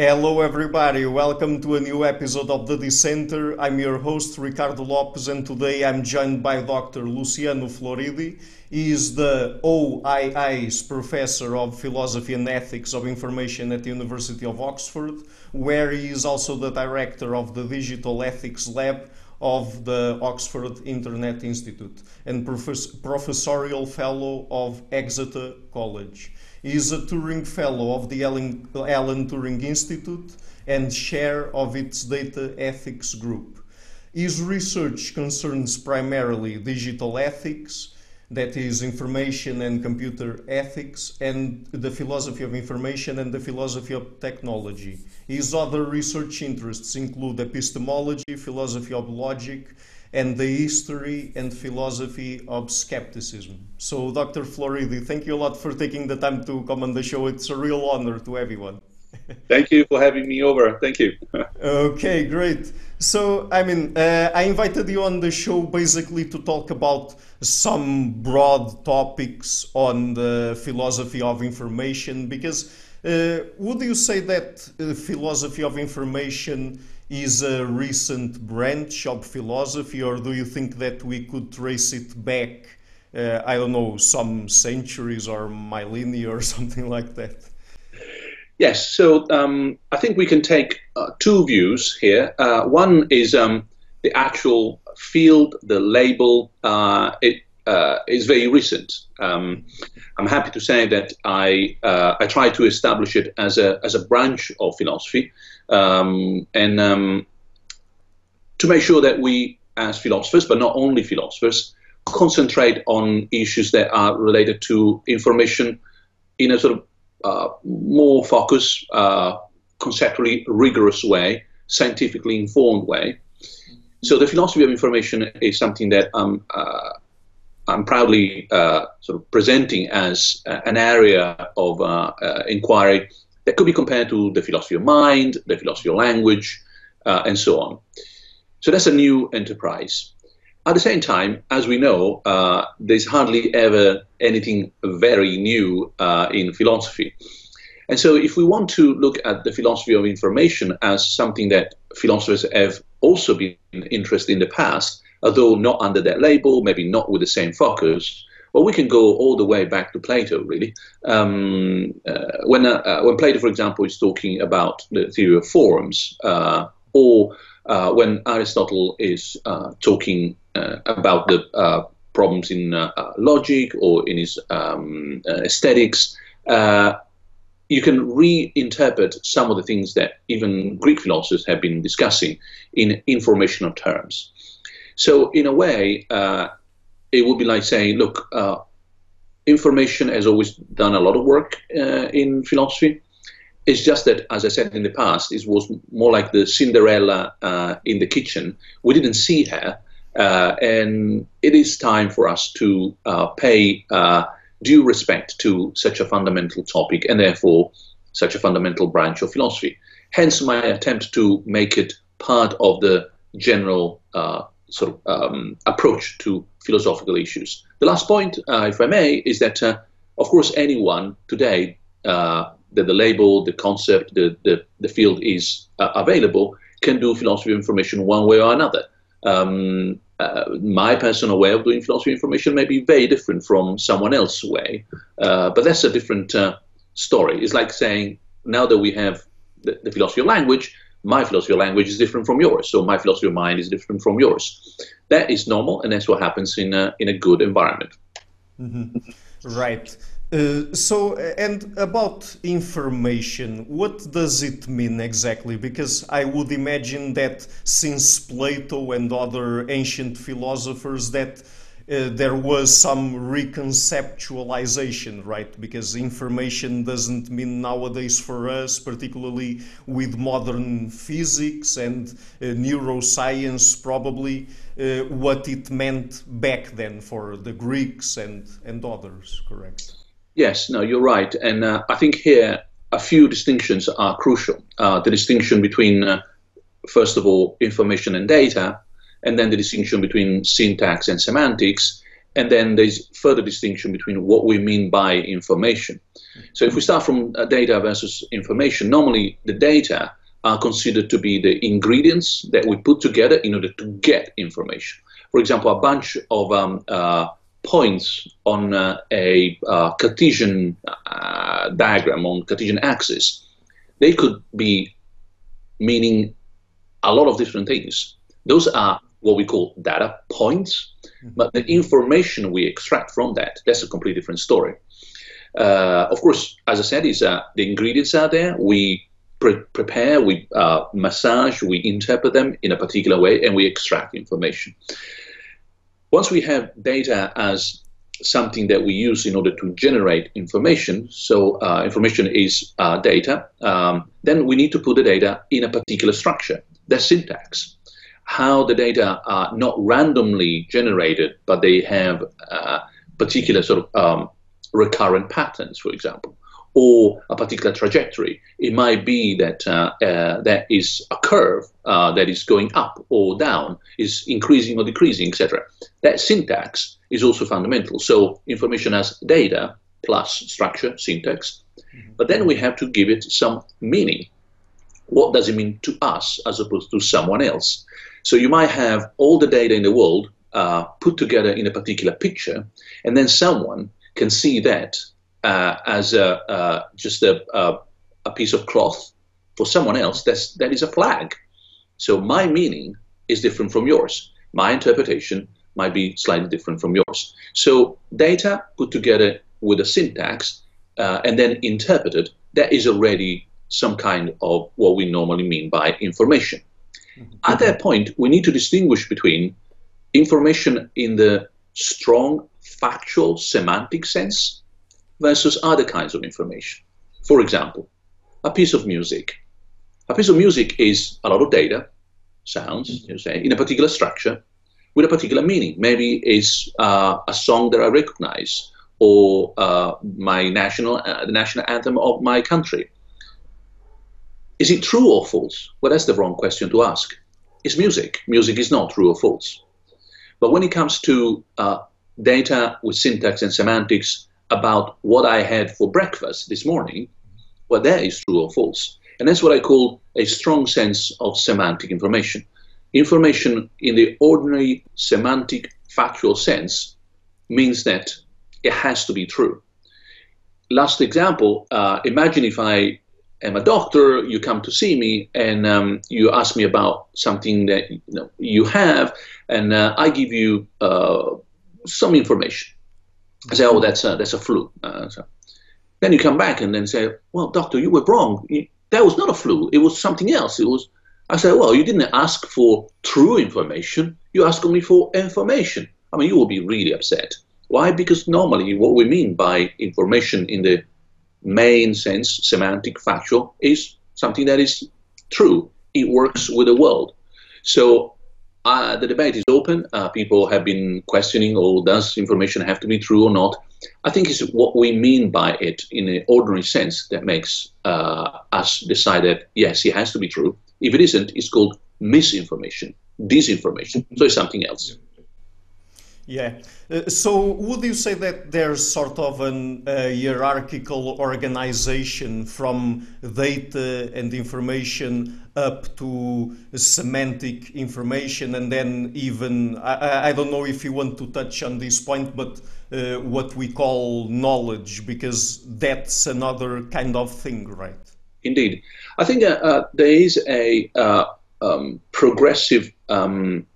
Hello, everybody. Welcome to a new episode of The Dissenter. I'm your host, Ricardo Lopes, and today I'm joined by Dr. Luciano Floridi. He is the OII's Professor of Philosophy and Ethics of Information at the University of Oxford, where he is also the Director of the Digital Ethics Lab of the Oxford Internet Institute and profess- Professorial Fellow of Exeter College. He is a Turing Fellow of the Alan, Alan Turing Institute and chair of its Data Ethics Group. His research concerns primarily digital ethics, that is, information and computer ethics, and the philosophy of information and the philosophy of technology. His other research interests include epistemology, philosophy of logic, and the history and philosophy of skepticism. So, Dr. Floridi, thank you a lot for taking the time to come on the show. It's a real honor to everyone. Thank you for having me over. Thank you. okay, great. So, I mean, uh, I invited you on the show basically to talk about some broad topics on the philosophy of information because uh, would you say that uh, philosophy of information is a recent branch of philosophy, or do you think that we could trace it back, uh, I don't know, some centuries or millennia or something like that? Yes, so um, I think we can take uh, two views here. Uh, one is um, the actual field, the label. Uh, it uh, is very recent. Um, I'm happy to say that I uh, I try to establish it as a as a branch of philosophy, um, and um, to make sure that we, as philosophers, but not only philosophers, concentrate on issues that are related to information in a sort of uh, more focused, uh, conceptually rigorous way, scientifically informed way. So the philosophy of information is something that I'm, uh, I'm proudly uh, sort of presenting as uh, an area of uh, inquiry that could be compared to the philosophy of mind, the philosophy of language, and so on. So that's a new enterprise. At the same time, as we know, uh, there's hardly ever anything very new uh, in philosophy. And so, if we want to look at the philosophy of information as something that philosophers have also been interested in the past, although not under that label, maybe not with the same focus, well, we can go all the way back to Plato, really. Um, uh, when, uh, uh, when Plato, for example, is talking about the theory of forms, uh, or uh, when Aristotle is uh, talking uh, about the uh, problems in uh, logic or in his um, aesthetics, you can reinterpret some of the things that even Greek philosophers have been discussing in informational terms. So, in a way, it would be like saying, look, information has always done a lot of work in philosophy it's just that, as I said in the past, it was more like the Cinderella uh, in the kitchen. We didn't see her, uh, and it is time for us to uh, pay uh, due respect to such a fundamental topic and therefore such a fundamental branch of philosophy. Hence, my attempt to make it part of the general uh, sort of um, approach to philosophical issues. The last point, uh, if I may, is that, of course, anyone today that the label, the concept, the, the, the field is uh, available, can do philosophy of information one way or another. Um, uh, my personal way of doing philosophy information may be very different from someone else's way, uh, but that's a different uh, story. It's like saying now that we have the, the, philosophy of language, my philosophy of language is different from yours, so my philosophy of mind is different from yours. That is normal, and that's what happens in a, in a good environment. Mm-hmm. Right. Uh, so, and about information, what does it mean exactly? Because I would imagine that since Plato and other ancient philosophers, that uh, there was some reconceptualization, right? Because information doesn't mean nowadays for us, particularly with modern physics and uh, neuroscience, probably uh, what it meant back then for the Greeks and, and others, correct? Yes, no, you're right. And uh, I think here a few distinctions are crucial. Uh, the distinction between, first of all, information and data, and then the distinction between syntax and semantics, and then there's further distinction between what we mean by information. So if we start from uh, data versus information, normally the data are considered to be the ingredients that we put together in order to get information. For example, a bunch of um, uh, points on uh, a uh, Cartesian uh, diagram on Cartesian axis, they could be meaning a lot of different things. Those are what we call data points, mm-hmm. but the information we extract from that, that's a completely different story. Uh, of course, as I said, is uh, the ingredients are there. We pre- prepare, we uh, massage, we interpret them in a particular way, and we extract information. Once we have data as something that we use in order to generate information, so uh, information is uh, data, um, then we need to put the data in a particular structure, the syntax. How the data are not randomly generated, but they have uh, particular sort of um, recurrent patterns, for example or a particular trajectory. It might be that uh, uh, that is a curve uh, that is going up or down, is increasing or decreasing, etc. That syntax is also fundamental. So information as data plus structure, syntax, mm-hmm. but then we have to give it some meaning. What does it mean to us as opposed to someone else? So you might have all the data in the world uh, put together in a particular picture, and then someone can see that uh, as a, uh, just a, a, piece of cloth for someone else, that's, that is a flag. So my meaning is different from yours. My interpretation might be slightly different from yours. So data put together with a syntax uh, and then interpreted, that is already some kind of what we normally mean by information. At that point, we need to distinguish between information in the strong factual semantic sense versus other kinds of information. For example, a piece of music. A piece of music is a lot of data, sounds, you say, in a particular structure with a particular meaning. Maybe it's uh, a song that I recognize or uh, my national, uh, the national anthem of my country. Is it true or false? Well, that's the wrong question to ask. It's music. Music is not true or false. But when it comes to uh, data with syntax and semantics about what I had for breakfast this morning, well, that is true or false. And that's what I call a strong sense of semantic information. Information in the ordinary semantic factual sense means that it has to be true. Last example uh, imagine if I am a doctor, you come to see me, and um, you ask me about something that you, know, you have, and uh, I give you uh, some information. I say, oh, that's a, that's a flu. Uh, so. Then you come back and then say, well, doctor, you were wrong. that was not a flu. It was something else. It was. I say, well, you didn't ask for true information. You asked only for information. I mean, you will be really upset. Why? Because normally what we mean by information in the main sense, semantic, factual, is something that is true. It works with the world. So uh, the debate is open. Uh, people have been questioning, oh, does information have to be true or not? I think it's what we mean by it in an ordinary sense that makes uh, us decide that, yes, it has to be true. If it isn't, it's called misinformation, disinformation. So it's something else. Yeah. Uh, so would you say that there's sort of an uh, hierarchical organization from data and information up to semantic information and then even, I, I don't know if you want to touch on this point, but uh, what we call knowledge, because that's another kind of thing, right? Indeed. I think uh, uh, there is a uh, um, progressive um,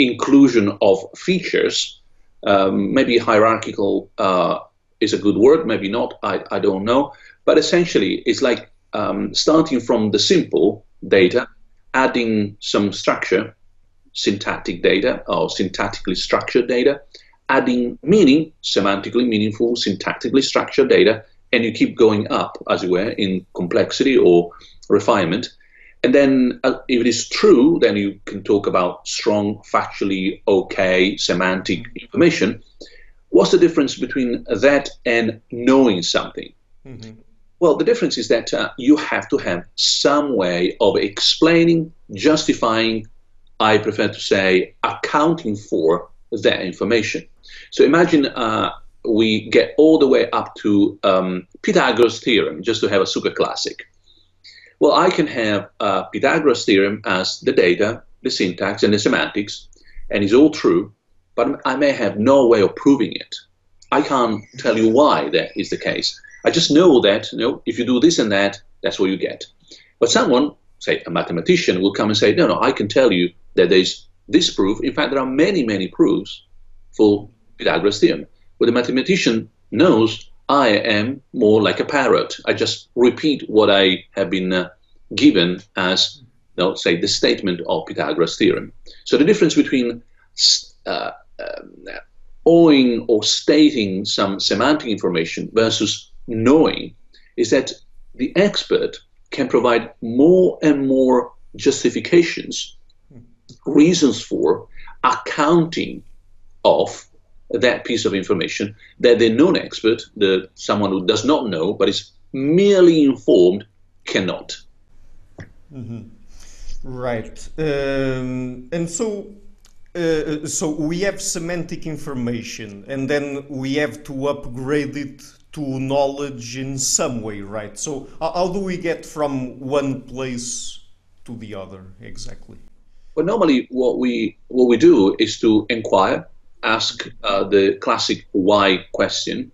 inclusion of features. Um, maybe hierarchical uh, is a good word, maybe not, I, I don't know. But essentially, it's like um, starting from the simple data, adding some structure, syntactic data or syntactically structured data, adding meaning, semantically meaningful, syntactically structured data, and you keep going up, as it were, in complexity or refinement. And then, uh, if it is true, then you can talk about strong, factually okay, semantic information. What's the difference between that and knowing something? Mm-hmm. Well, the difference is that uh, you have to have some way of explaining, justifying, I prefer to say, accounting for that information. So imagine uh, we get all the way up to um, Pythagoras' theorem, just to have a super classic. Well, I can have uh, Pythagoras' theorem as the data, the syntax, and the semantics, and it's all true, but I may have no way of proving it. I can't tell you why that is the case. I just know that you know, if you do this and that, that's what you get. But someone, say a mathematician, will come and say, no, no, I can tell you that there's this proof. In fact, there are many, many proofs for Pythagoras' theorem. But the mathematician knows I am more like a parrot. I just repeat what I have been uh, given as, you know, say, the statement of Pythagoras' theorem. So the difference between uh, uh, owing or stating some semantic information versus knowing is that the expert can provide more and more justifications, reasons for accounting of that piece of information that the non-expert, the someone who does not know but is merely informed, cannot. Mm-hmm. Right, um, and so uh, so we have semantic information, and then we have to upgrade it to knowledge in some way, right? So how do we get from one place to the other exactly? Well, normally what we what we do is to inquire, ask uh, the classic why question,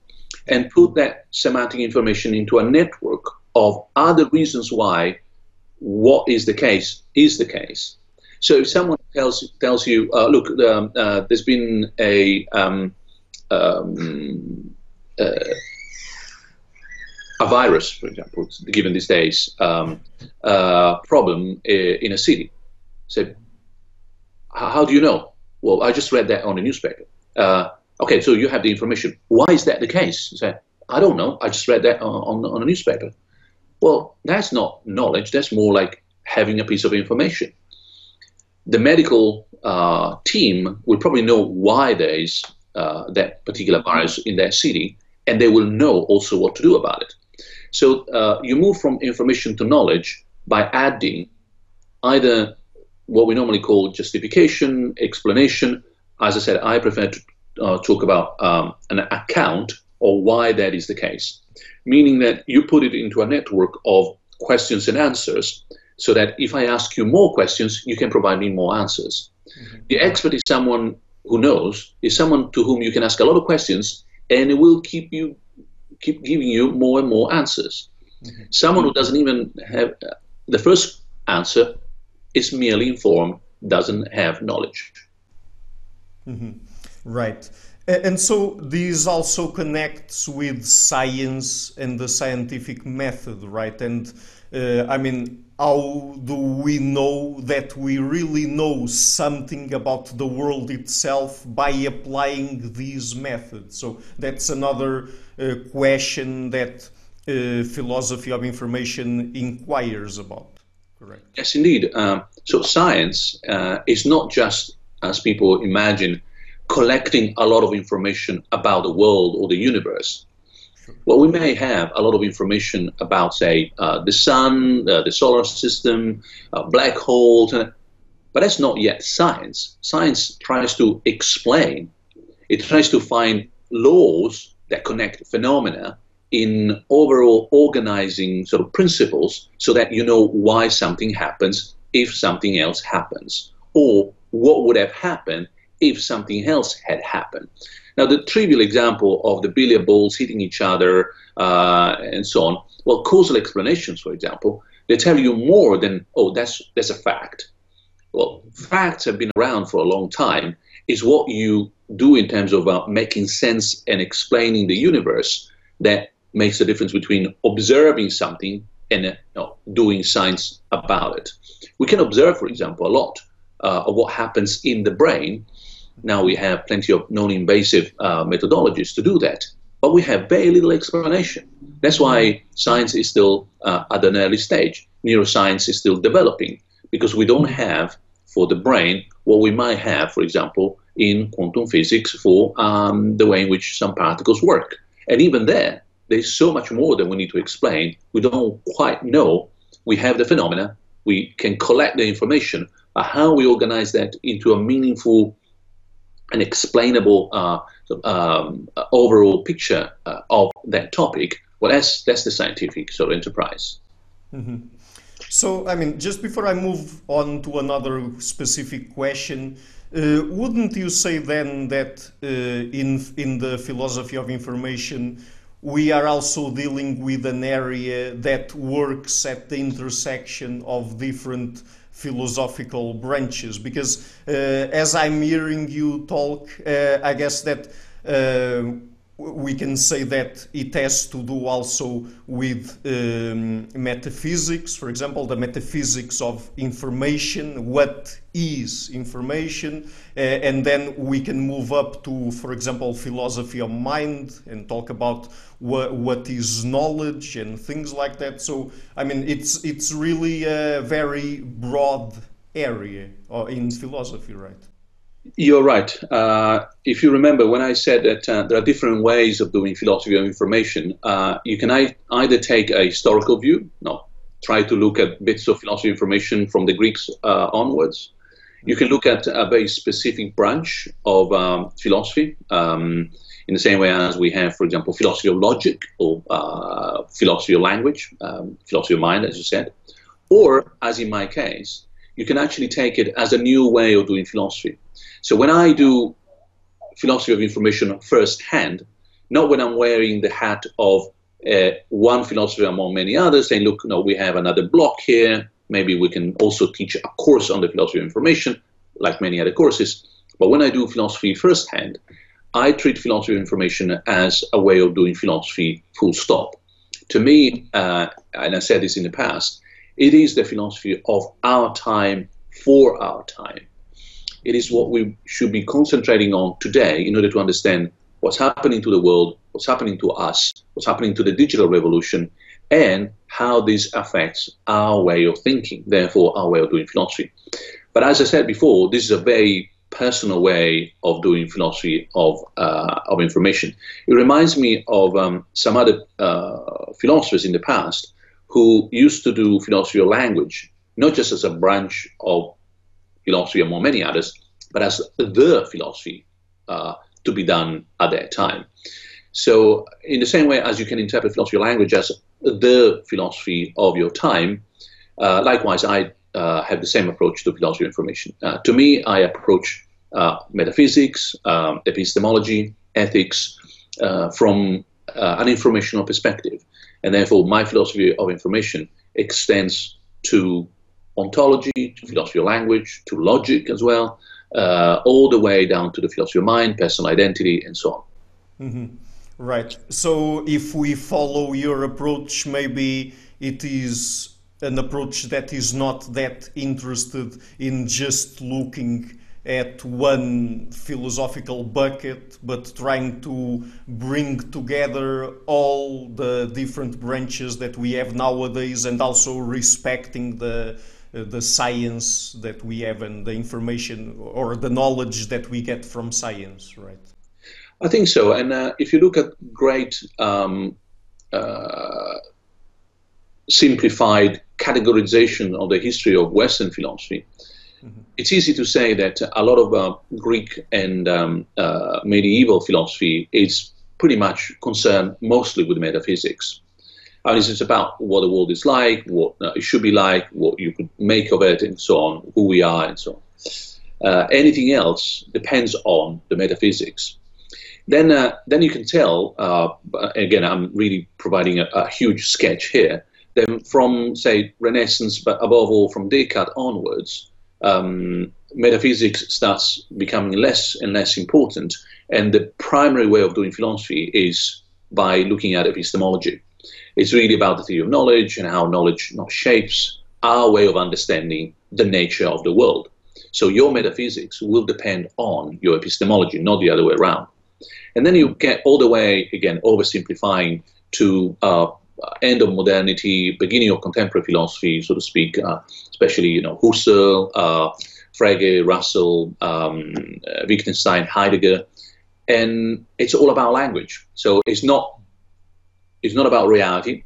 and put that semantic information into a network of other reasons why what is the case is the case. So if someone tells tells you, uh, look, um, uh, there's been a um, um, uh, a virus, for example, given these days, um, uh, problem in a city. So, how do you know? Well, I just read that on the newspaper. Uh, okay, so you have the information. Why is that the case? I don't know. I just read that on, on, on a newspaper. Well, that's not knowledge. That's more like having a piece of information. The medical uh, team will probably know why there is uh, that particular virus in that city, and they will know also what to do about it. So uh, you move from information to knowledge by adding either what we normally call justification, explanation. As I said, I prefer to uh, talk about um, an account or why that is the case, meaning that you put it into a network of questions and answers so that if I ask you more questions, you can provide me more answers. Mm-hmm. The expert is someone who knows, is someone to whom you can ask a lot of questions and it will keep you keep giving you more and more answers. Mm-hmm. Someone who doesn't even have uh, the first answer is merely informed, doesn't have knowledge. Mm-hmm. Right. And so this also connects with science and the scientific method, right? And uh, I mean, how do we know that we really know something about the world itself by applying these methods? So that's another uh, question that uh, philosophy of information inquires about. Correct. Yes, indeed. Um, so science uh, is not just, as people imagine, collecting a lot of information about the world or the universe. Well, we may have a lot of information about, say, uh, the sun, uh, the solar system, uh, black holes, but that's not yet science. Science tries to explain, it tries to find laws that connect phenomena in overall organizing sort of principles so that you know why something happens if something else happens, or what would have happened if something else had happened. Now, the trivial example of the billiard balls hitting each other uh, and so on, well, causal explanations, for example, they tell you more than, oh, that's, that's a fact. Well, facts have been around for a long time. Is what you do in terms of uh, making sense and explaining the universe that makes the difference between observing something and uh, doing science about it. We can observe, for example, a lot uh, of what happens in the brain now we have plenty of non-invasive uh, methodologies to do that, but we have very little explanation. That's why science is still uh, at an early stage. Neuroscience is still developing because we don't have for the brain what we might have, for example, in quantum physics for um, the way in which some particles work. And even there, there's so much more that we need to explain. We don't quite know. We have the phenomena. We can collect the information, but how we organize that into a meaningful an explainable uh, um, overall picture uh, of that topic, well, that's that's the scientific sort of enterprise. Mm-hmm. So, I mean, just before I move on to another specific question, uh, wouldn't you say then that uh, in in the philosophy of information we are also dealing with an area that works at the intersection of different philosophical branches? Because uh, as I'm hearing you talk, uh, I guess that uh, we can say that it has to do also with um, metaphysics, for example, the metaphysics of information, what is information, uh, and then we can move up to, for example, philosophy of mind and talk about what, what is knowledge and things like that. So, I mean, it's it's really a very broad area uh, in philosophy, right? You're right. Uh, if you remember when I said that uh, there are different ways of doing philosophy of information, uh, you can either take a historical view, no, try to look at bits of philosophy of information from the Greeks uh, onwards. You can look at a very specific branch of um, philosophy, um, in the same way as we have, for example, philosophy of logic or uh, philosophy of language, um, philosophy of mind, as you said. Or, as in my case, you can actually take it as a new way of doing philosophy. So when I do philosophy of information firsthand, not when I'm wearing the hat of uh, one philosopher among many others, saying, look, no, we have another block here. Maybe we can also teach a course on the philosophy of information, like many other courses. But when I do philosophy firsthand, I treat philosophy of information as a way of doing philosophy full stop. To me, uh, and I said this in the past, it is the philosophy of our time for our time. It is what we should be concentrating on today in order to understand what's happening to the world, what's happening to us, what's happening to the digital revolution, and how this affects our way of thinking, therefore our way of doing philosophy. But as I said before, this is a very personal way of doing philosophy of, uh, of information. It reminds me of um, some other uh, philosophers in the past who used to do philosophy of language, not just as a branch of philosophy among many others, but as the philosophy uh, to be done at that time. So, in the same way as you can interpret philosophy of language as the philosophy of your time, uh, likewise, I uh, have the same approach to philosophy of information. Uh, to me, I approach uh, metaphysics, um, epistemology, ethics uh, from an informational perspective. And therefore, my philosophy of information extends to ontology, to philosophy of language, to logic as well, uh, all the way down to the philosophy of mind, personal identity, and so on. Mm-hmm. Right. So if we follow your approach, maybe it is an approach that is not that interested in just looking at one philosophical bucket, but trying to bring together all the different branches that we have nowadays and also respecting the the science that we have and the information or the knowledge that we get from science, right? I think so. And uh, if you look at great um, uh, simplified categorization of the history of Western philosophy, mm-hmm. it's easy to say that a lot of uh, Greek and um, uh, medieval philosophy is pretty much concerned mostly with metaphysics. And it's about what the world is like, what uh, it should be like, what you could make of it, and so on, who we are, and so on. Uh, anything else depends on the metaphysics. Then, uh, then you can tell. Uh, again, I'm really providing a, a, huge sketch here. Then, from say Renaissance, but above all from Descartes onwards, um, metaphysics starts becoming less and less important, and the primary way of doing philosophy is by looking at epistemology. It's really about the theory of knowledge and how knowledge not shapes our way of understanding the nature of the world. So your metaphysics will depend on your epistemology, not the other way around. And then you get all the way, again, oversimplifying to uh, end of modernity, beginning of contemporary philosophy, so to speak, uh, especially you know Husserl, uh, Frege, Russell, um, uh, Wittgenstein, Heidegger, and it's all about language. So it's not it's not about reality.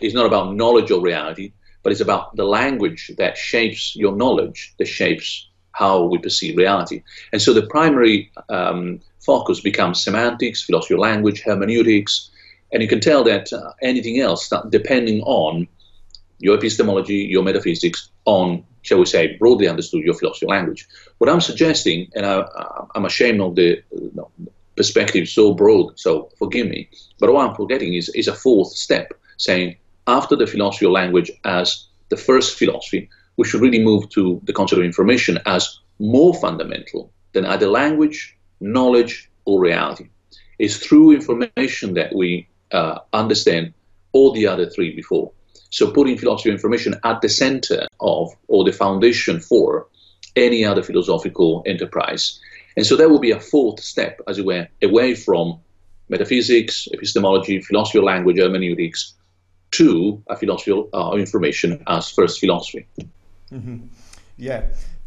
It's not about knowledge of reality, but it's about the language that shapes your knowledge, that shapes how we perceive reality. And so the primary um, focus becomes semantics, philosophy of language, hermeneutics, and you can tell that uh, anything else, that depending on your epistemology, your metaphysics, on, shall we say, broadly understood, your philosophy of language. What I'm suggesting, and I, am ashamed of the perspective so broad, so forgive me, but what I'm forgetting is, is a fourth step, saying after the philosophy of language as the first philosophy, we should really move to the concept of information as more fundamental than either language, knowledge, or reality. It's through information that we uh, understand all the other three before. So putting philosophy of information at the center of or the foundation for any other philosophical enterprise. And so there will be a fourth step, as it were, away from metaphysics, epistemology, philosophy of language, hermeneutics, to a philosophy of uh, information as first philosophy. Mm-hmm. Yeah.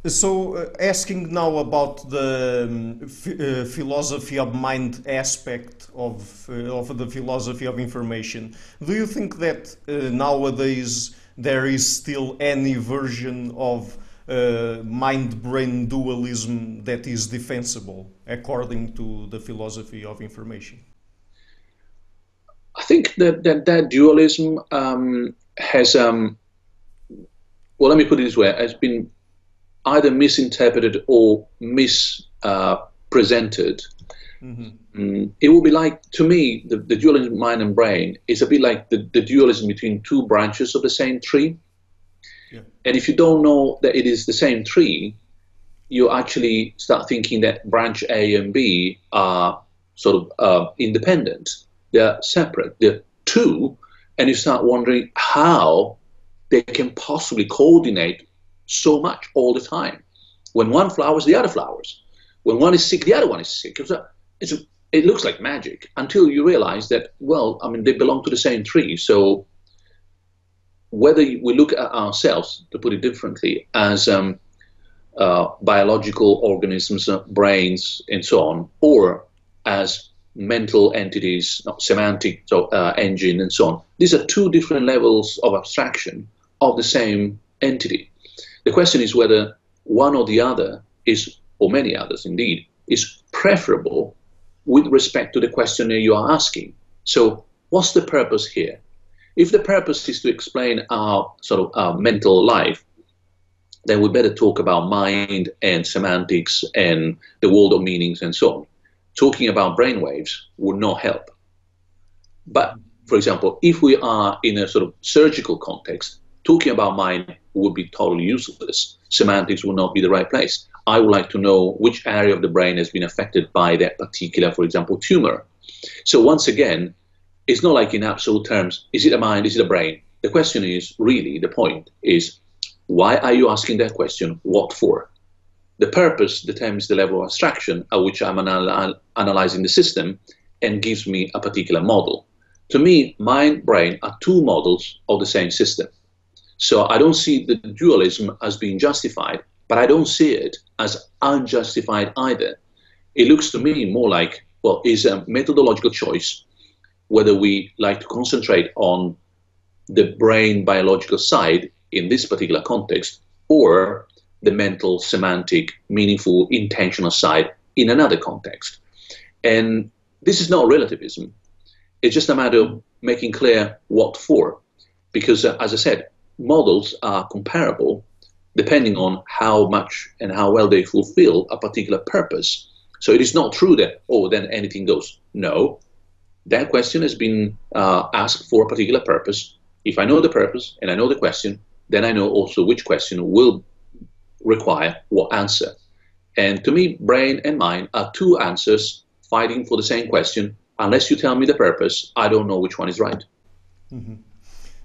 So, uh, asking now about the um, uh, philosophy of mind aspect of uh, of the philosophy of information, do you think that uh, nowadays there is still any version of uh, mind-brain dualism that is defensible according to the philosophy of information? I think that that, that dualism um, has um, well, let me put it this way: has been either misinterpreted or mispresented. Uh, mm-hmm. Mm, it will be like, to me, the, the dualism of mind and brain is a bit like the, the dualism between two branches of the same tree. And if you don't know that it is the same tree, you actually start thinking that branch A and B are sort of uh, independent. They're separate. They're two, and you start wondering how they can possibly coordinate so much all the time. When one flowers, the other flowers. When one is sick, the other one is sick. It's a, it's a, it looks like magic until you realize that, well, I mean, they belong to the same tree. So whether we look at ourselves, to put it differently, as um, uh, biological organisms, uh, brains, and so on, or as mental entities, semantic so, uh, engine, and so on. These are two different levels of abstraction of the same entity. The question is whether one or the other is, or many others indeed, is preferable with respect to the question you are asking. So, what's the purpose here? If the purpose is to explain our sort of our mental life, then we better talk about mind and semantics and the world of meanings and so on. Talking about brainwaves would not help. But, for example, if we are in a sort of surgical context, talking about mind would be totally useless. Semantics would not be the right place. I would like to know which area of the brain has been affected by that particular, for example, tumor. So once again, it's not like in absolute terms, is it a mind, is it a brain? The question is really, the point is, why are you asking that question? What for? The purpose determines the level of abstraction at which I'm anal- analyzing the system and gives me a particular model. To me, mind, brain are two models of the same system. So I don't see the dualism as being justified, but I don't see it as unjustified either. It looks to me more like, well, is a methodological choice whether we like to concentrate on the brain biological side in this particular context or the mental, semantic, meaningful, intentional side in another context. And this is not relativism. It's just a matter of making clear what for. Because, uh, as I said, models are comparable depending on how much and how well they fulfill a particular purpose. So it is not true that, oh, then anything goes. No. That question has been uh, asked for a particular purpose. If I know the purpose and I know the question, then I know also which question will require what answer. And to me, brain and mind are two answers fighting for the same question. Unless you tell me the purpose, I don't know which one is right. Mm-hmm.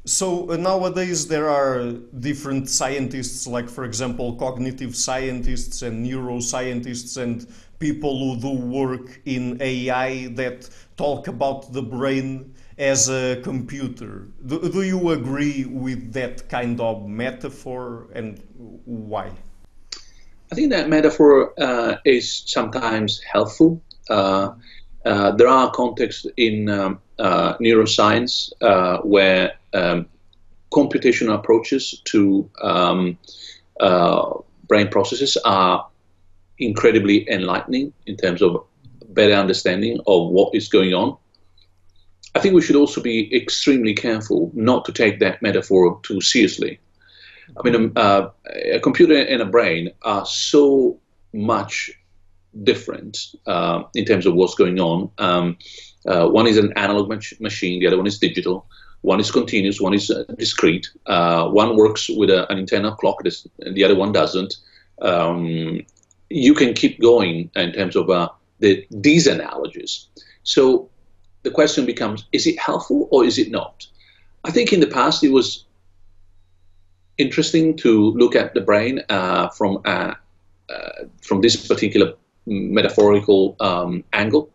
So uh, nowadays there are different scientists, like for example, cognitive scientists and neuroscientists and people who do work in AI that talk about the brain as a computer. Do, do you agree with that kind of metaphor and why? I think that metaphor uh, is sometimes helpful. Uh, uh, there are contexts in um, uh, neuroscience uh, where um, computational approaches to um, uh, brain processes are incredibly enlightening in terms of better understanding of what is going on. I think we should also be extremely careful not to take that metaphor too seriously. I mean, um, uh, a computer and a brain are so much different uh, in terms of what's going on. Um, uh, one is an analog mach- machine, the other one is digital. One is continuous, one is uh, discrete. Uh, one works with a, an internal clock, the other one doesn't. Um, you can keep going in terms of uh, the, these analogies. So the question becomes: Is it helpful or is it not? I think in the past it was interesting to look at the brain uh, from uh, uh, from this particular metaphorical um, angle.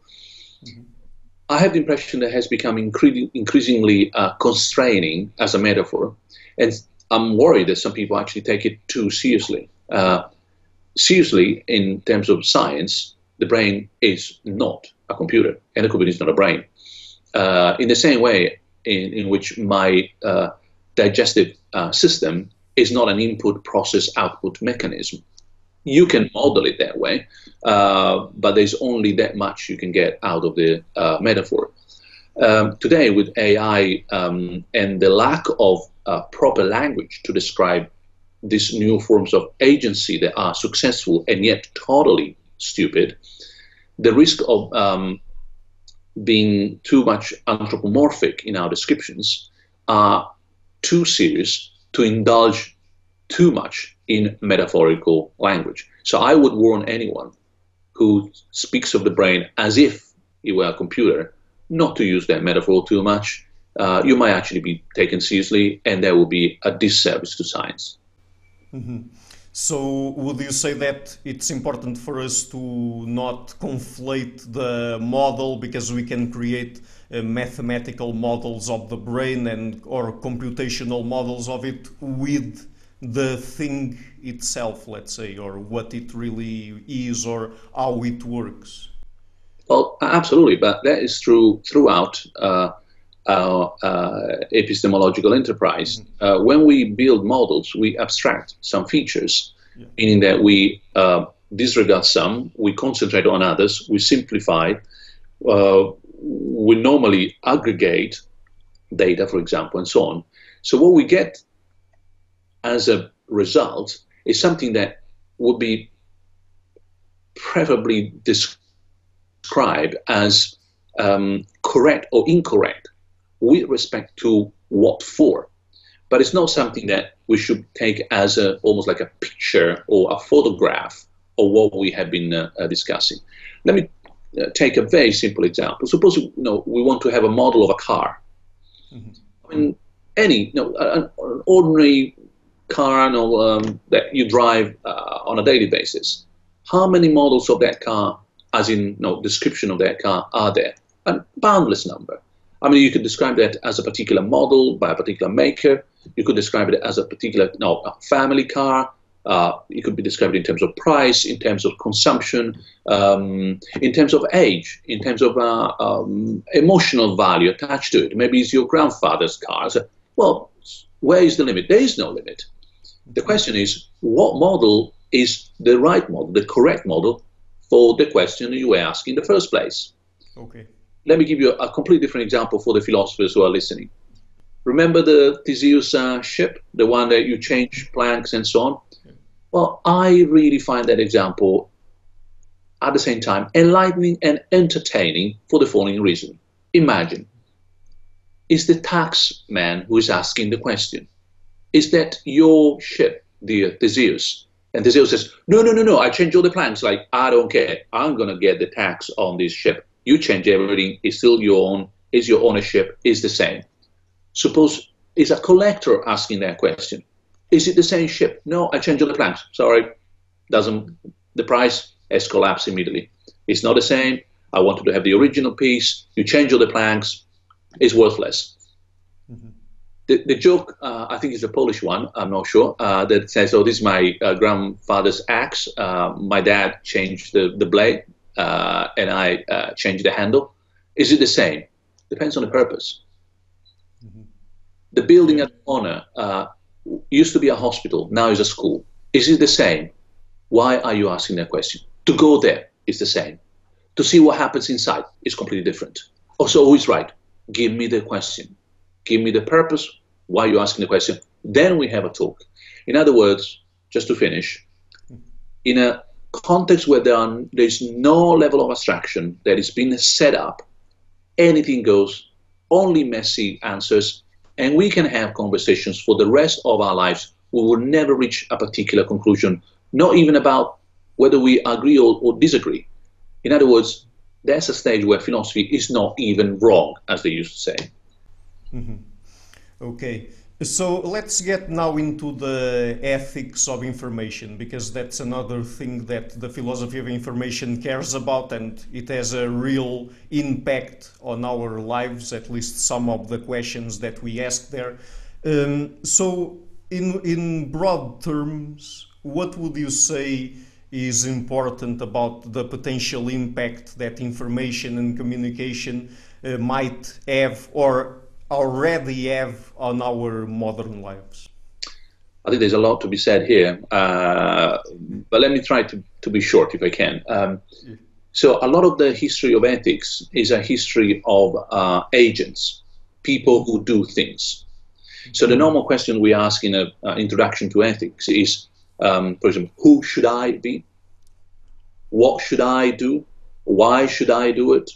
Mm-hmm. I have the impression that has become incre- increasingly uh, constraining as a metaphor, and I'm worried that some people actually take it too seriously. Uh, seriously, in terms of science, the brain is not a computer, and a computer is not a brain. Uh, in the same way in, in which my uh, digestive uh, system is not an input process output mechanism. You can model it that way, uh, but there's only that much you can get out of the uh, metaphor. Um, today, with AI um, and the lack of uh, proper language to describe these new forms of agency that are successful and yet totally stupid, the risk of um, being too much anthropomorphic in our descriptions are too serious to indulge too much in metaphorical language. So I would warn anyone who speaks of the brain as if it were a computer not to use that metaphor too much. Uh, you might actually be taken seriously, and there will be a disservice to science. Mm-hmm. So, would you say that it's important for us to not conflate the model because we can create uh, mathematical models of the brain and or computational models of it with the thing itself, let's say, or what it really is or how it works? Well, absolutely, but that is true throughout. Uh, our uh, epistemological enterprise. Mm-hmm. Uh, when we build models, we abstract some features, yeah. meaning that we uh, disregard some, we concentrate on others, we simplify, uh, we normally aggregate data, for example, and so on. So what we get as a result is something that would be preferably described as um, correct or incorrect with respect to what for. But it's not something that we should take as a, almost like a picture or a photograph of what we have been uh, uh, discussing. Let me uh, take a very simple example. Suppose you know, we want to have a model of a car. Mm-hmm. I mean, any you know, an, an ordinary car you know, um, that you drive uh, on a daily basis. How many models of that car, as in you know, description of that car, are there? A boundless number. I mean, you could describe that as a particular model by a particular maker. You could describe it as a particular no, a family car. Uh, it could be described in terms of price, in terms of consumption, um, in terms of age, in terms of uh, um, emotional value attached to it. Maybe it's your grandfather's car. So, well, where is the limit? There is no limit. The question is, what model is the right model, the correct model for the question you were asking in the first place? Okay let me give you a, completely different example for the philosophers who are listening. Remember the Theseus uh, ship, the one that you change planks and so on? Well, I really find that example at the same time enlightening and entertaining for the following reason. Imagine, is the tax man who is asking the question, is that your ship, dear Theseus? And Theseus says, no, no, no, no, I changed all the planks. Like, I don't care. I'm going to get the tax on this ship you change everything, it's still your own, is your ownership, is the same. Suppose it's a collector asking that question. Is it the same ship? No, I changed all the plans. Sorry, doesn't the price has collapsed immediately. It's not the same. I wanted to have the original piece. You change all the planks, it's worthless. Mm-hmm. The, the joke, uh, I think, is a Polish one. I'm not sure. Uh, that says, "Oh, this is my uh, grandfather's axe. Uh, my dad changed the, the blade uh, and I uh, change the handle. Is it the same? Depends on the purpose. Mm-hmm. The building at the corner uh, used to be a hospital, now is a school. Is it the same? Why are you asking that question? To go there is the same. to see what happens inside is completely different. Also, always right. Give me the question. Give me the purpose. Why are you asking the question? Then we have a talk. In other words, just to finish, in a context where there, are, there is no level of abstraction that is being set up, anything goes, only messy answers, and we can have conversations for the rest of our lives. We will never reach a particular conclusion, not even about whether we agree or, or disagree. In other words, there's a stage where philosophy is not even wrong, as they used to say. Mm-hmm. Okay. So let's get now into the ethics of information because that's another thing that the philosophy of information cares about and it has a real impact on our lives, at least some of the questions that we ask there. Um, so, in, in broad terms, what would you say is important about the potential impact that information and communication uh, might have or already have on our modern lives? I think there's a lot to be said here, uh, but let me try to, to be short if I can. Um, so, a lot of the history of ethics is a history of uh, agents, people who do things. So, the normal question we ask in an uh, introduction to ethics is, um, for example, who should I be? What should I do? Why should I do it?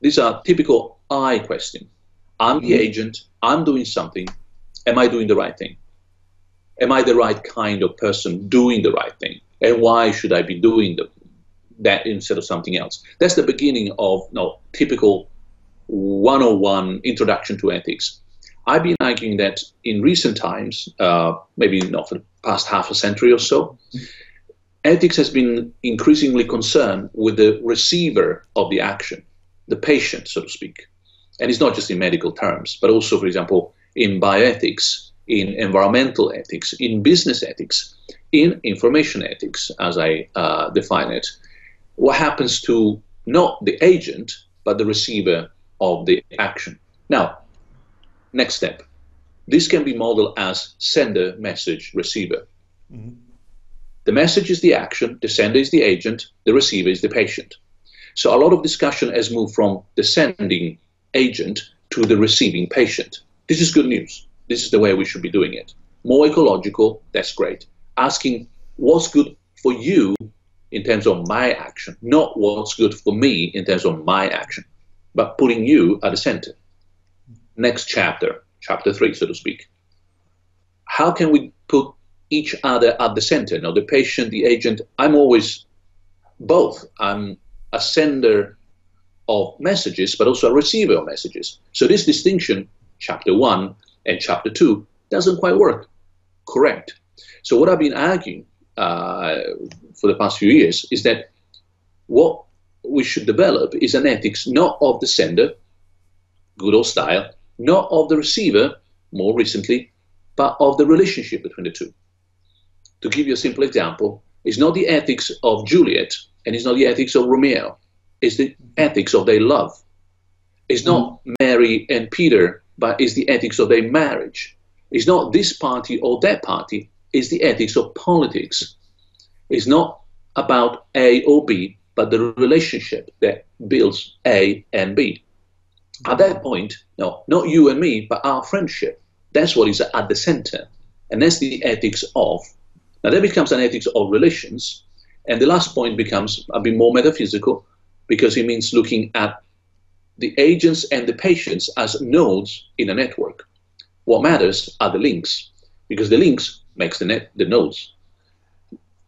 These are typical I questions. I'm the agent. I'm doing something. Am I doing the right thing? Am I the right kind of person doing the right thing? And why should I be doing the, that instead of something else? That's the beginning of no typical 101 introduction to ethics. I've been arguing that in recent times, uh, maybe not for the past half a century or so, ethics has been increasingly concerned with the receiver of the action, the patient, so to speak. And it's not just in medical terms, but also, for example, in bioethics, in environmental ethics, in business ethics, in information ethics, as I uh, define it. What happens to not the agent, but the receiver of the action? Now, next step. This can be modeled as sender, message, receiver. Mm-hmm. The message is the action, the sender is the agent, the receiver is the patient. So a lot of discussion has moved from the sending agent to the receiving patient. This is good news. This is the way we should be doing it. More ecological, that's great. Asking what's good for you in terms of my action, not what's good for me in terms of my action, but putting you at the center. Next chapter, chapter three, so to speak. How can we put each other at the center? Now, the patient, the agent, I'm always both. I'm a sender of messages, but also a receiver of messages. So this distinction, chapter one and chapter two, doesn't quite work. Correct. So what I've been arguing uh, for the past few years is that what we should develop is an ethics not of the sender, good old style, not of the receiver, more recently, but of the relationship between the two. To give you a simple example, it's not the ethics of Juliet and it's not the ethics of Romeo is the ethics of their love. It's not mm. Mary and Peter, but it's the ethics of their marriage. It's not this party or that party, it's the ethics of politics. It's not about A or B, but the relationship that builds A and B. At that point, no, not you and me, but our friendship. That's what is at the center. And that's the ethics of. Now, that becomes an ethics of relations. And the last point becomes a bit more metaphysical, because it means looking at the agents and the patients as nodes in a network. What matters are the links, because the links makes the net the nodes.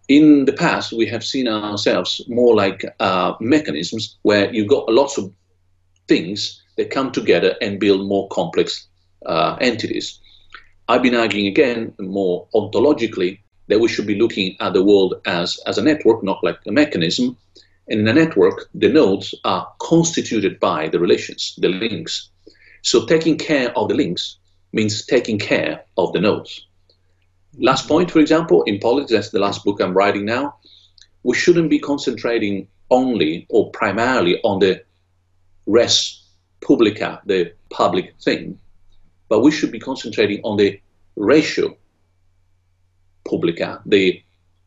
In the past, we have seen ourselves more like uh, mechanisms where you've got lots of things that come together and build more complex uh, entities. I've been arguing again more ontologically that we should be looking at the world as, as a network, not like a mechanism, and in a network, the nodes are constituted by the relations, the links. So taking care of the links means taking care of the nodes. Last point, for example, in politics, that's the last book I'm writing now, we shouldn't be concentrating only or primarily on the res publica, the public thing, but we should be concentrating on the ratio publica, the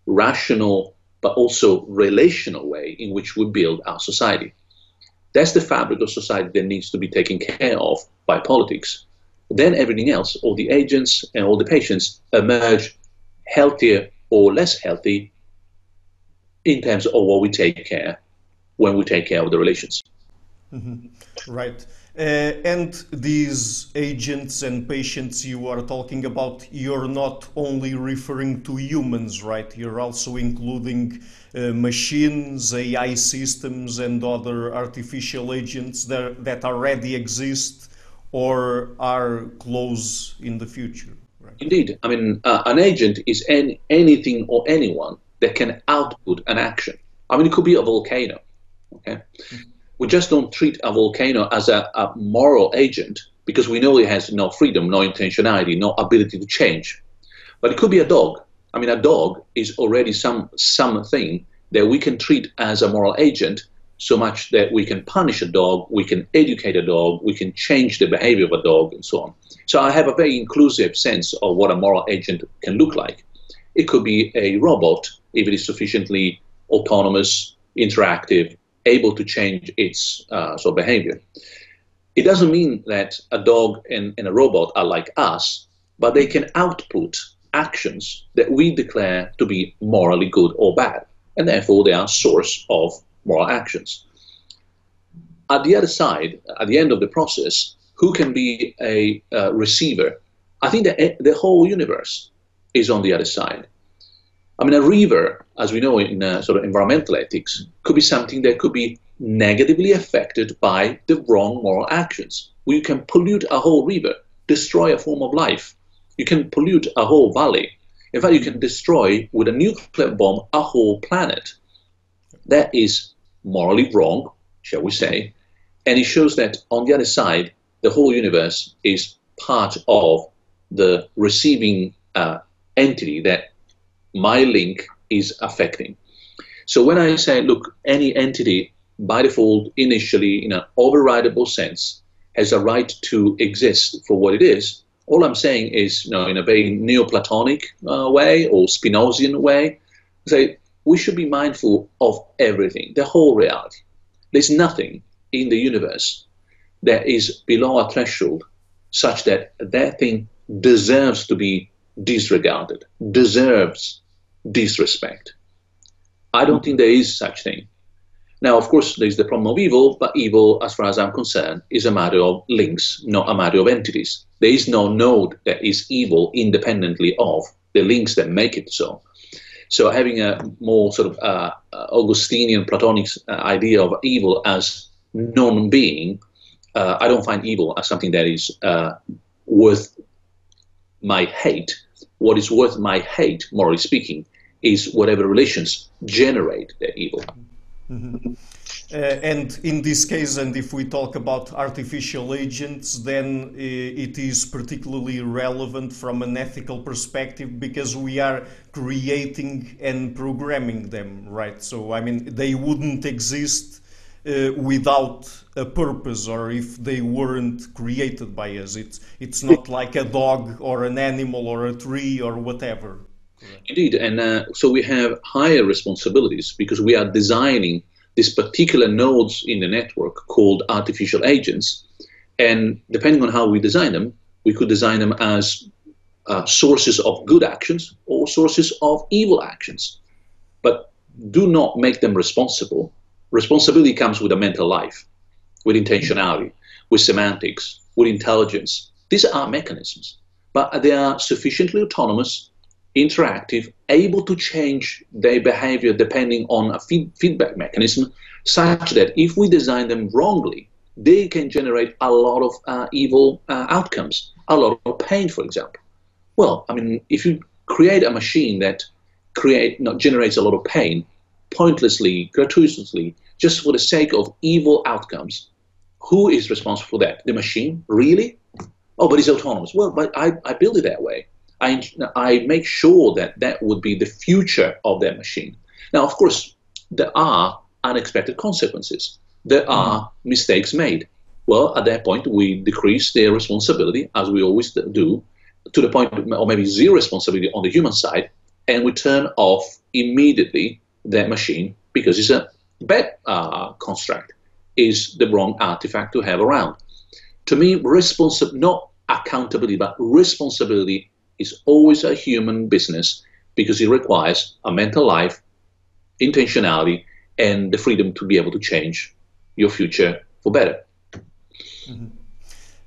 rational but also relational way in which we build our society. That's the fabric of society that needs to be taken care of by politics. Then everything else, all the agents and all the patients emerge healthier or less healthy in terms of what we take care when we take care of the relations. Mm-hmm. Right. Uh, and these agents and patients you are talking about, you're not only referring to humans, right? You're also including uh, machines, AI systems, and other artificial agents that, that already exist or are close in the future. Right? Indeed. I mean, uh, an agent is any, anything or anyone that can output an action. I mean, it could be a volcano. Okay. Mm-hmm we just don't treat a volcano as a, a moral agent because we know it has no freedom, no intentionality, no ability to change. But it could be a dog. I mean, a dog is already some something that we can treat as a moral agent so much that we can punish a dog, we can educate a dog, we can change the behavior of a dog, and so on. So I have a very inclusive sense of what a moral agent can look like. It could be a robot if it is sufficiently autonomous, interactive, able to change its uh, of behavior. It doesn't mean that a dog and, and a robot are like us, but they can output actions that we declare to be morally good or bad, and therefore they are source of moral actions. At the other side, at the end of the process, who can be a uh, receiver? I think that the whole universe is on the other side. I mean, a river, as we know in uh, sort of environmental ethics, could be something that could be negatively affected by the wrong moral actions. You can pollute a whole river, destroy a form of life. You can pollute a whole valley. In fact, you can destroy with a nuclear bomb a whole planet. That is morally wrong, shall we say, and it shows that on the other side, the whole universe is part of the receiving uh, entity that my link is affecting. So when I say, look, any entity by default, initially, in an overridable sense, has a right to exist for what it is, all I'm saying is, you know, in a very Neoplatonic uh, way or Spinozian way, say we should be mindful of everything, the whole reality. There's nothing in the universe that is below a threshold such that that thing deserves to be disregarded, deserves disrespect. I don't think there is such thing. Now, of course, there's the problem of evil, but evil, as far as I'm concerned, is a matter of links, not a matter of entities. There is no node that is evil independently of the links that make it so. So, having a more sort of uh, Augustinian Platonic uh, idea of evil as non-being, uh, I don't find evil as something that is uh, worth my hate. What is worth my hate, morally speaking, is whatever relations generate the evil. Mm-hmm. Uh, and in this case, and if we talk about artificial agents, then uh, it is particularly relevant from an ethical perspective because we are creating and programming them, right? So, I mean, they wouldn't exist uh, without a purpose or if they weren't created by us. It's, it's not like a dog or an animal or a tree or whatever. Indeed, and uh, so we have higher responsibilities because we are designing these particular nodes in the network called artificial agents, and depending on how we design them, we could design them as uh, sources of good actions or sources of evil actions. But do not make them responsible. Responsibility comes with a mental life, with intentionality, with semantics, with intelligence. These are mechanisms, but they are sufficiently autonomous interactive, able to change their behavior depending on a feed feedback mechanism, such that if we design them wrongly, they can generate a lot of uh, evil uh, outcomes, a lot of pain, for example. Well, I mean, if you create a machine that create not generates a lot of pain, pointlessly, gratuitously, just for the sake of evil outcomes, who is responsible for that? The machine, really? Oh, but it's autonomous. Well, but I, I built it that way. I, I make sure that that would be the future of that machine. Now, of course, there are unexpected consequences. There are mm-hmm. mistakes made. Well, at that point, we decrease their responsibility, as we always do, to the point, or maybe zero responsibility on the human side, and we turn off immediately that machine because it's a bad uh, construct, is the wrong artifact to have around. To me, responsi- not accountability, but responsibility is always a human business because it requires a mental life, intentionality, and the freedom to be able to change your future for better. Mm-hmm.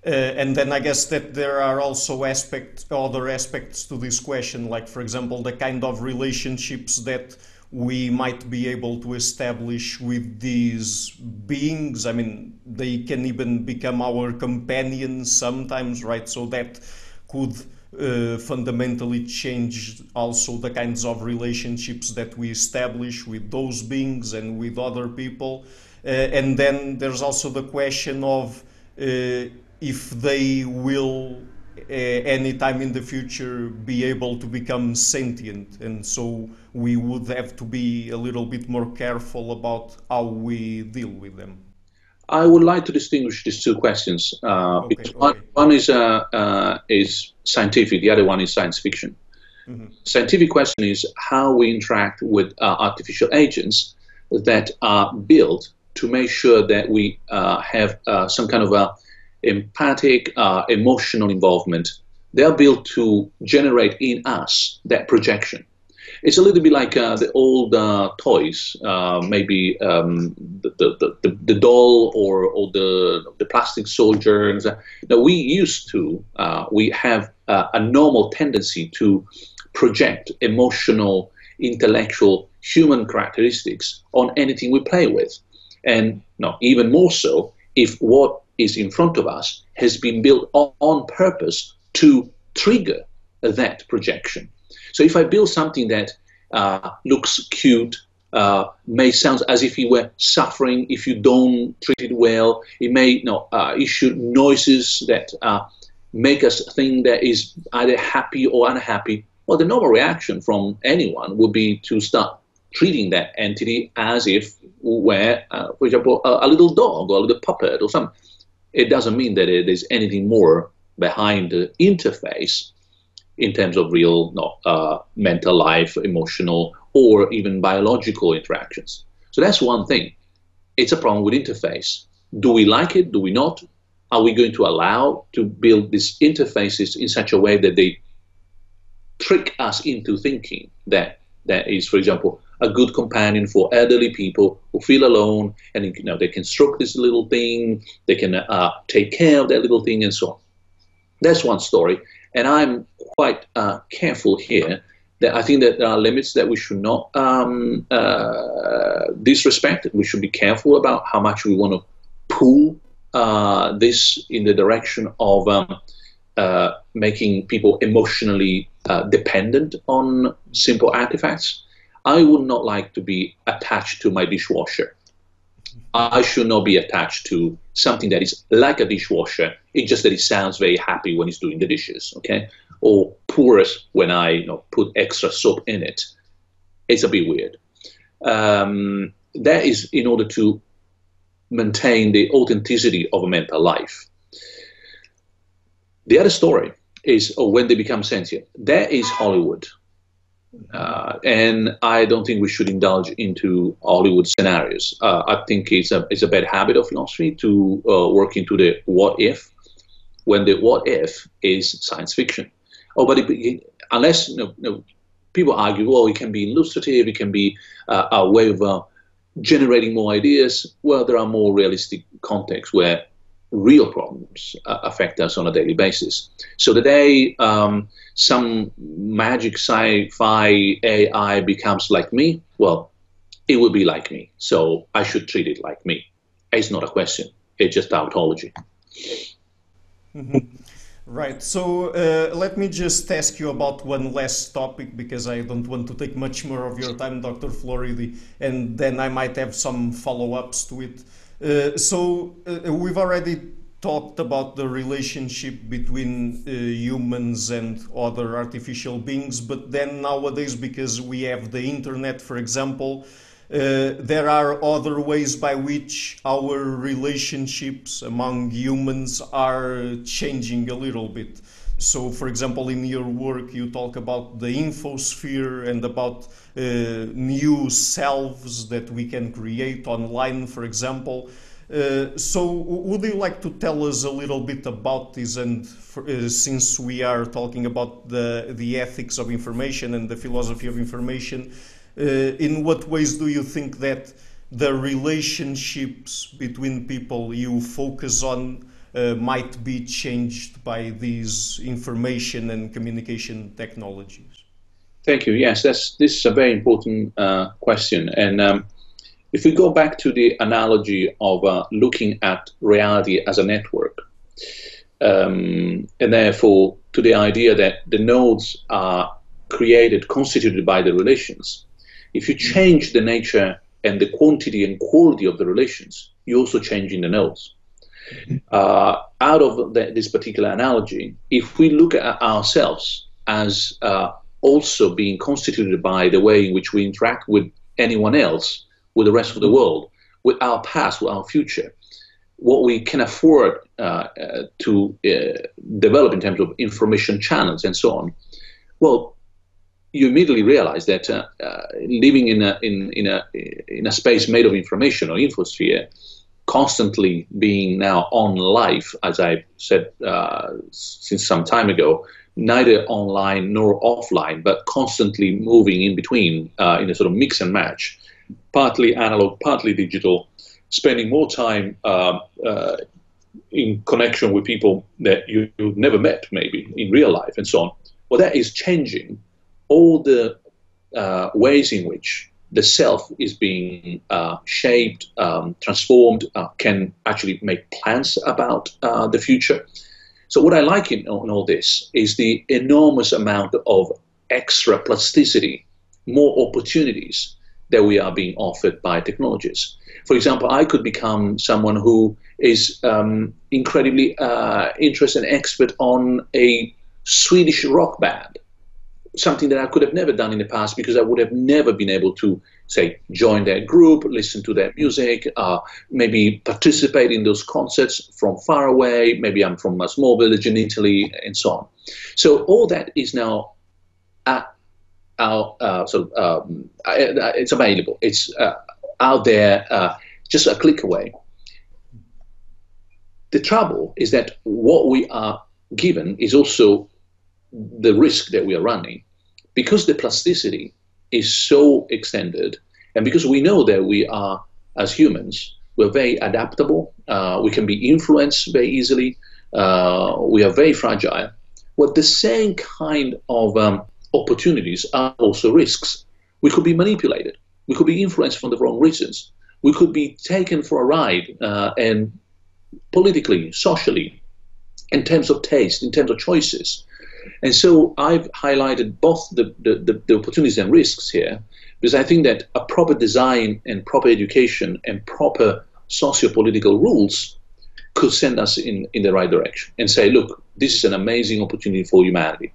Uh, and then I guess that there are also aspects, other aspects to this question, like for example, the kind of relationships that we might be able to establish with these beings. I mean, they can even become our companions sometimes, right? So that could uh, fundamentally change also the kinds of relationships that we establish with those beings and with other people. Uh, and then there's also the question of uh, if they will uh, anytime in the future be able to become sentient and so we would have to be a little bit more careful about how we deal with them I would like to distinguish these two questions uh, okay, because okay. One, one, is uh, uh, is scientific, the other one is science fiction. Mm-hmm. Scientific question is how we interact with uh, artificial agents that are built to make sure that we uh, have uh, some kind of a empathic, uh, emotional involvement, they are built to generate in us that projection. It's a little bit like uh, the old uh, toys, uh, maybe um, the, the, the, the, doll or, or the, the plastic soldier. Now, we used to, uh, we have uh, a normal tendency to project emotional, intellectual, human characteristics on anything we play with. And no, even more so if what is in front of us has been built on, on purpose to trigger that projection. So if I build something that uh, looks cute, uh, may sound as if he were suffering if you don't treat it well, it may you know, uh, issue noises that uh, make us think that is either happy or unhappy. Well, the normal reaction from anyone would be to start treating that entity as if were, uh, for example, a, a, little dog or a little puppet or something it doesn't mean that is anything more behind the interface in terms of real no, uh, mental life, emotional, or even biological interactions. So that's one thing. It's a problem with interface. Do we like it? Do we not? Are we going to allow to build these interfaces in such a way that they trick us into thinking that that is, for example, a good companion for elderly people who feel alone, and you know they can stroke this little thing, they can uh, take care of that little thing, and so on. That's one story, and I'm quite uh, careful here that I think that there are limits that we should not um, uh, disrespect. We should be careful about how much we want to pull uh, this in the direction of um, uh, making people emotionally uh, dependent on simple artifacts. I would not like to be attached to my dishwasher. I should not be attached to something that is like a dishwasher. It's just that it sounds very happy when it's doing the dishes, okay? Or porous when I you know, put extra soap in it. It's a bit weird. Um, that is in order to maintain the authenticity of a mental life. The other story is oh, when they become sentient. That is Hollywood. Uh, and I don't think we should indulge into Hollywood scenarios. Uh, I think it's a, it's a bad habit of philosophy to uh, work into the what if, when the what if is science fiction. Oh, but it, unless you know, you know, people argue, well, it can be illustrative, it can be a way of uh, generating more ideas. Well, there are more realistic contexts where real problems uh, affect us on a daily basis. So today, um, some magic sci-fi AI becomes like me, well, it will be like me. So I should treat it like me. It's not a question. It's just tautology. Mm-hmm. Right. So uh, let me just ask you about one last topic because I don't want to take much more of your time, Dr. Floridi, and then I might have some follow-ups to it. Uh, so uh, we've already talked about the relationship between uh, humans and other artificial beings, but then nowadays, because we have the internet, for example, uh, there are other ways by which our relationships among humans are changing a little bit. So, for example, in your work, you talk about the infosphere and about uh, new selves that we can create online, for example. Uh, so, would you like to tell us a little bit about this? And for, uh, since we are talking about the the ethics of information and the philosophy of information, uh, in what ways do you think that the relationships between people you focus on uh, might be changed by these information and communication technologies? Thank you. Yes, that's this is a very important uh, question, and um, if we go back to the analogy of uh, looking at reality as a network, um, and therefore to the idea that the nodes are created, constituted by the relations, if you change the nature and the quantity and quality of the relations, you also change in the nodes. Uh, out of the, this particular analogy, if we look at ourselves as uh, also being constituted by the way in which we interact with anyone else, with the rest of the world, with our past, with our future, what we can afford uh, uh to uh, develop in terms of information channels and so on, well, you immediately realize that uh, living in a, in, in, a, in a space made of information or infosphere, constantly being now on live, as I said uh, since some time ago, neither online nor offline, but constantly moving in between uh, in a sort of mix and match, partly analog, partly digital, spending more time uh, uh in connection with people that you, have never met, maybe in real life, and so on. Well, that is changing all the uh, ways in which the self is being uh, shaped, um, transformed, uh, can actually make plans about uh, the future. So, what I like in, in, all this is the enormous amount of extra plasticity, more opportunities that we are being offered by technologies. For example, I could become someone who is um, incredibly uh, interested and expert on a Swedish rock band something that I could have never done in the past because I would have never been able to, say, join their group, listen to their music, uh, maybe participate in those concerts from far away. Maybe I'm from a small village in Italy, and so on. So all that is now at our uh, of um, uh, it's available. It's uh, out there, uh, just a click away. The trouble is that what we are given is also the risk that we are running because the plasticity is so extended, and because we know that we are, as humans, we're very adaptable, uh, we can be influenced very easily, uh, we are very fragile. Well, the same kind of um, opportunities are also risks. We could be manipulated, we could be influenced for the wrong reasons, we could be taken for a ride, uh, and politically, socially, in terms of taste, in terms of choices. And so I've highlighted both the, the, the, opportunities and risks here because I think that a proper design and proper education and proper socio-political rules could send us in, in the right direction and say, look, this is an amazing opportunity for humanity.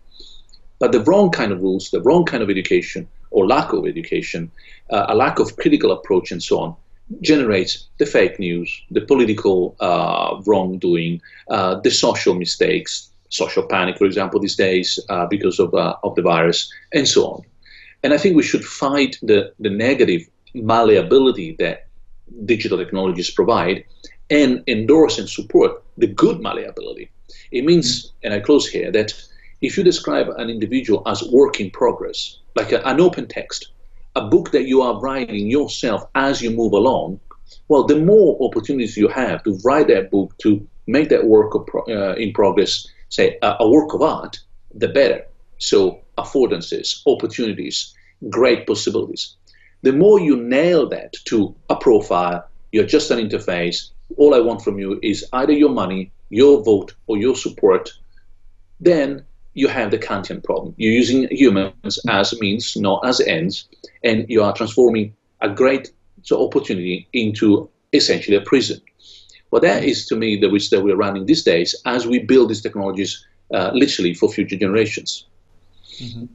But the wrong kind of rules, the wrong kind of education or lack of education, uh, a lack of critical approach and so on, generates the fake news, the political uh, wrongdoing, uh, the social mistakes, social panic, for example, these days uh, because of, uh, of the virus, and so on. And I think we should fight the, the negative malleability that digital technologies provide and endorse and support the good malleability. It means, and I close here, that if you describe an individual as work in progress, like a, an open text, a book that you are writing yourself as you move along, well, the more opportunities you have to write that book, to make that work uh, in progress say, a, a work of art, the better. So affordances, opportunities, great possibilities. The more you nail that to a profile, you're just an interface. All I want from you is either your money, your vote, or your support. Then you have the Kantian problem. You're using humans as means, not as ends, and you are transforming a great opportunity into essentially a prison. Well, that is to me the risk that we're running these days as we build these technologies uh, literally for future generations. Mm-hmm.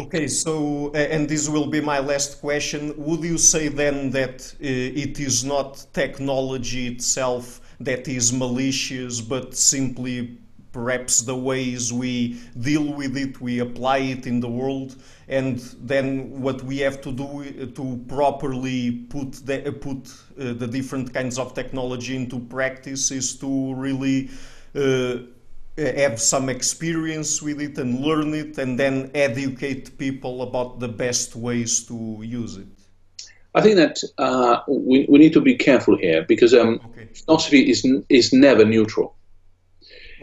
Okay, so, and this will be my last question. Would you say then that uh, it is not technology itself that is malicious, but simply perhaps the ways we deal with it, we apply it in the world, and then what we have to do to properly put the, put uh, the different kinds of technology into practice is to really uh, have some experience with it and learn it, and then educate people about the best ways to use it. I think that uh, we, we need to be careful here because um, okay. philosophy is is never neutral.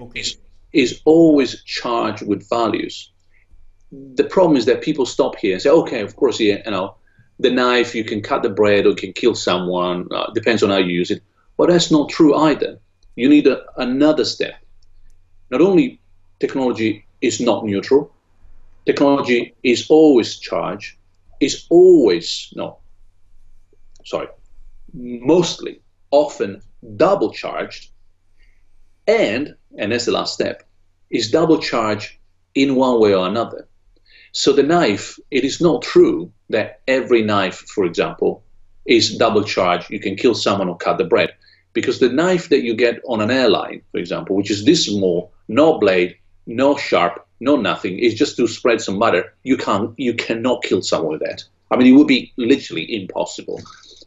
Okay. It's, it's always charged with values. The problem is that people stop here and say, okay, of course, yeah, you know, the knife you can cut the bread or you can kill someone. Uh, depends on how you use it. But that's not true either. You need a, another step. Not only technology is not neutral, technology is always charged, is always no sorry, mostly, often double charged, and, and that's the last step, is double charged in one way or another. So the knife, it is not true that every knife, for example, is double charged. You can kill someone or cut the bread. Because the knife that you get on an airline, for example, which is this small, no blade, no sharp, no nothing, is just to spread some butter, you can't you cannot kill someone with that. I mean it would be literally impossible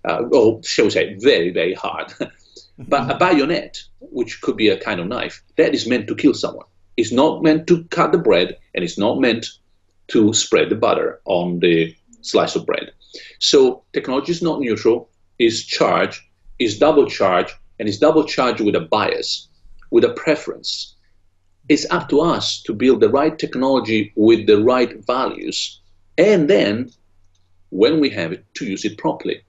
uh, or shall we say, very, very hard. but a bayonet, which could be a kind of knife, that is meant to kill someone. It's not meant to cut the bread, and it's not meant to spread the butter on the slice of bread. So technology is not neutral, is charged, is double charged, and is double charged with a bias, with a preference. It's up to us to build the right technology with the right values, and then, when we have it, to use it properly.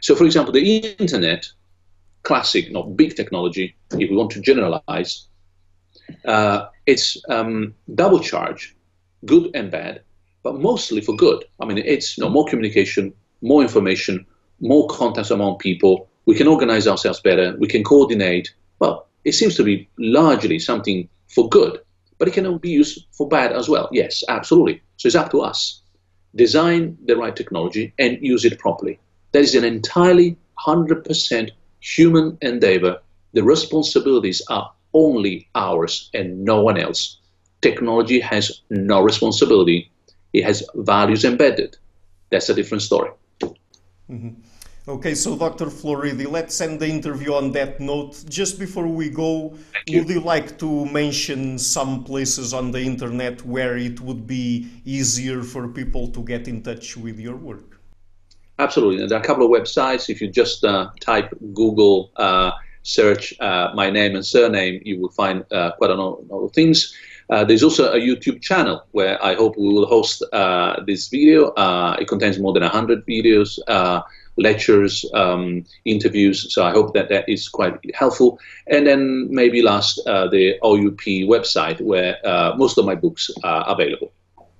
So, for example, the internet, classic, not big technology, if we want to generalize, uh, it's um, double charge, good and bad, but mostly for good. I mean, it's you know, more communication, more information, more contacts among people. We can organize ourselves better. We can coordinate. Well, it seems to be largely something for good, but it can be used for bad as well. Yes, absolutely. So it's up to us. Design the right technology and use it properly. That is an entirely 100% human endeavor. The responsibilities are only ours and no one else. Technology has no responsibility. It has values embedded. That's a different story. Mm-hmm. Okay, so Dr. Floridi, let's end the interview on that note. Just before we go, you. would you like to mention some places on the internet where it would be easier for people to get in touch with your work? Absolutely. There are a couple of websites. If you just uh, type Google uh, search uh, my name and surname, you will find uh, quite a lot of things. Uh, there's also a YouTube channel where I hope we will host uh, this video. it contains more than 100 videos, lectures, um, interviews. So I hope that that is quite helpful. And then maybe last, the OUP website where most of my books are available.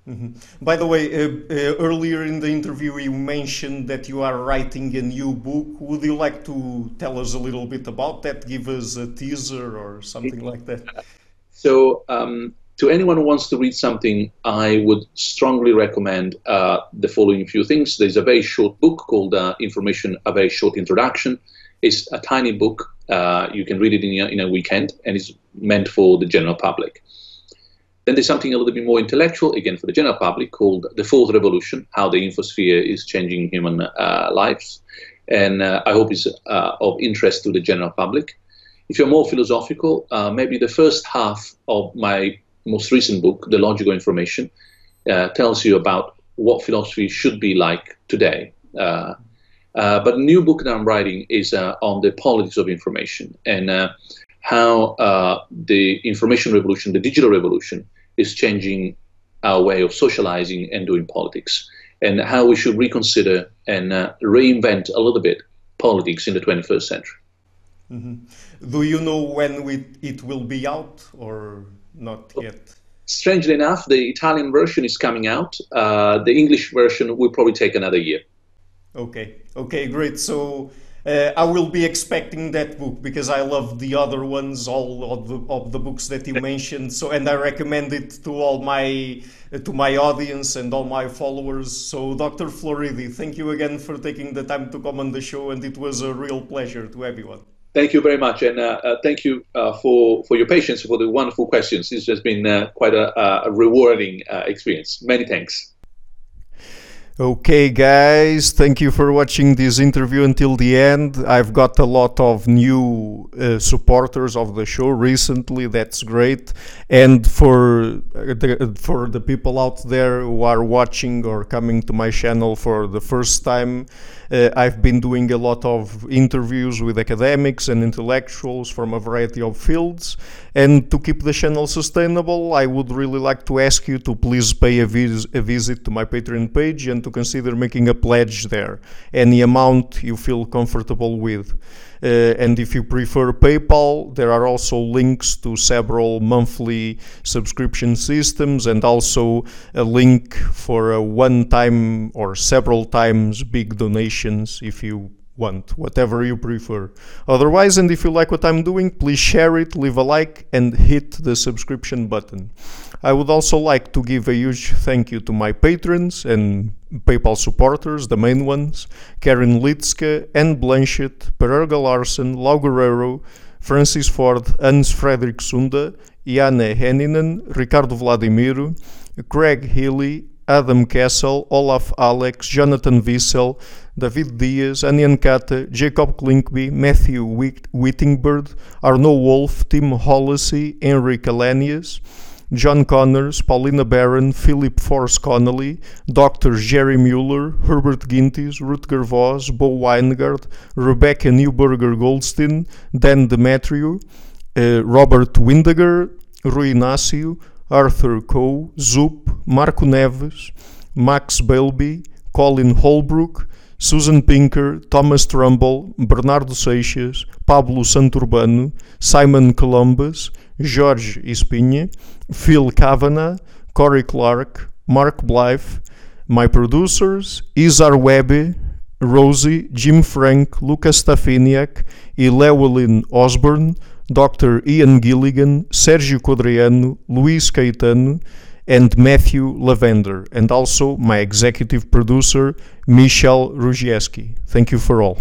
Mm-hmm. By the way, uh, uh, earlier in the interview, you mentioned that you are writing a new book. Would you like to tell us a little bit about that? Give us a teaser or something like that. So, um, to anyone who wants to read something, I would strongly recommend uh, the following few things. There's a very short book called uh, Information, a very short introduction. It's a tiny book. Uh, you can read it in a, in a weekend, and it's meant for the general public. Then there's something a little bit more intellectual, again for the general public, called The Fourth Revolution How the Infosphere is Changing Human uh, Lives. And uh, I hope it's uh, of interest to the general public. If you're more philosophical, uh, maybe the first half of my most recent book, The Logic of Information, uh, tells you about what philosophy should be like today. Uh, but the new book that I'm writing is on the politics of information and how the information revolution, the digital revolution, is changing our way of socializing and doing politics, and how we should reconsider and uh, reinvent a little bit politics in the 21st century. Mm-hmm. Do you know when we, it will be out or not yet? Strangely enough, the Italian version is coming out. Uh, the English version will probably take another year. Okay, okay, great. So uh, I will be expecting that book because I love the other ones, all of the, of the books that you mentioned. So, and I recommend it to all my to my audience and all my followers. So, Dr. Floridi, thank you again for taking the time to come on the show, and it was a real pleasure to everyone. Thank you very much, and uh, uh, thank you uh, for for your patience for the wonderful questions. This has been uh, quite a, a rewarding uh, experience. Many thanks. Okay, guys, thank you for watching this interview until the end. I've got a lot of new uh, supporters of the show recently. That's great. And for uh, the, for the people out there who are watching or coming to my channel for the first time, uh, I've been doing a lot of interviews with academics and intellectuals from a variety of fields. And to keep the channel sustainable, I would really like to ask you to please pay a, vis a visit to my Patreon page and to consider making a pledge there. Any amount you feel comfortable with. Uh, and if you prefer PayPal, there are also links to several monthly subscription systems and also a link for a one time or several times big donations if you want, whatever you prefer. Otherwise, and if you like what I'm doing, please share it, leave a like, and hit the subscription button. I would also like to give a huge thank you to my patrons and PayPal supporters, the main ones Karen Litska, Anne Blanchett, Pererga Larsen, Lau Guerrero, Francis Ford, Hans Frederick Sunda, Iana Henninen, Ricardo Vladimiro, Craig Healy, Adam Kessel, Olaf Alex, Jonathan Wiesel, David Diaz, Anian Kata, Jacob Klinkby, Matthew Whittingbird, Arno Wolf, Tim Hollesy, Henry Calenius, John Connors, Paulina Barron, Philip Force Connolly, Dr. Jerry Mueller, Herbert Gintis, Rutger Voss, Bo Winegard, Rebecca Newberger Goldstein, Dan Demetriou, uh, Robert Windeger, Rui Inácio, Arthur Coe, Zup, Marco Neves, Max Belby, Colin Holbrook, Susan Pinker, Thomas Trumbull, Bernardo Seixas, Pablo Santurbano, Simon Columbus, Jorge Espinha, Phil Kavanagh, Corey Clark, Mark Blythe, my producers, Izar Webbe, Rosie, Jim Frank, Lucas Stafiniak, Llewellyn Osborne, Dr. Ian Gilligan, Sergio Codriano, Luis Caetano, and Matthew Lavender, and also my executive producer, Michel Rugieski. Thank you for all.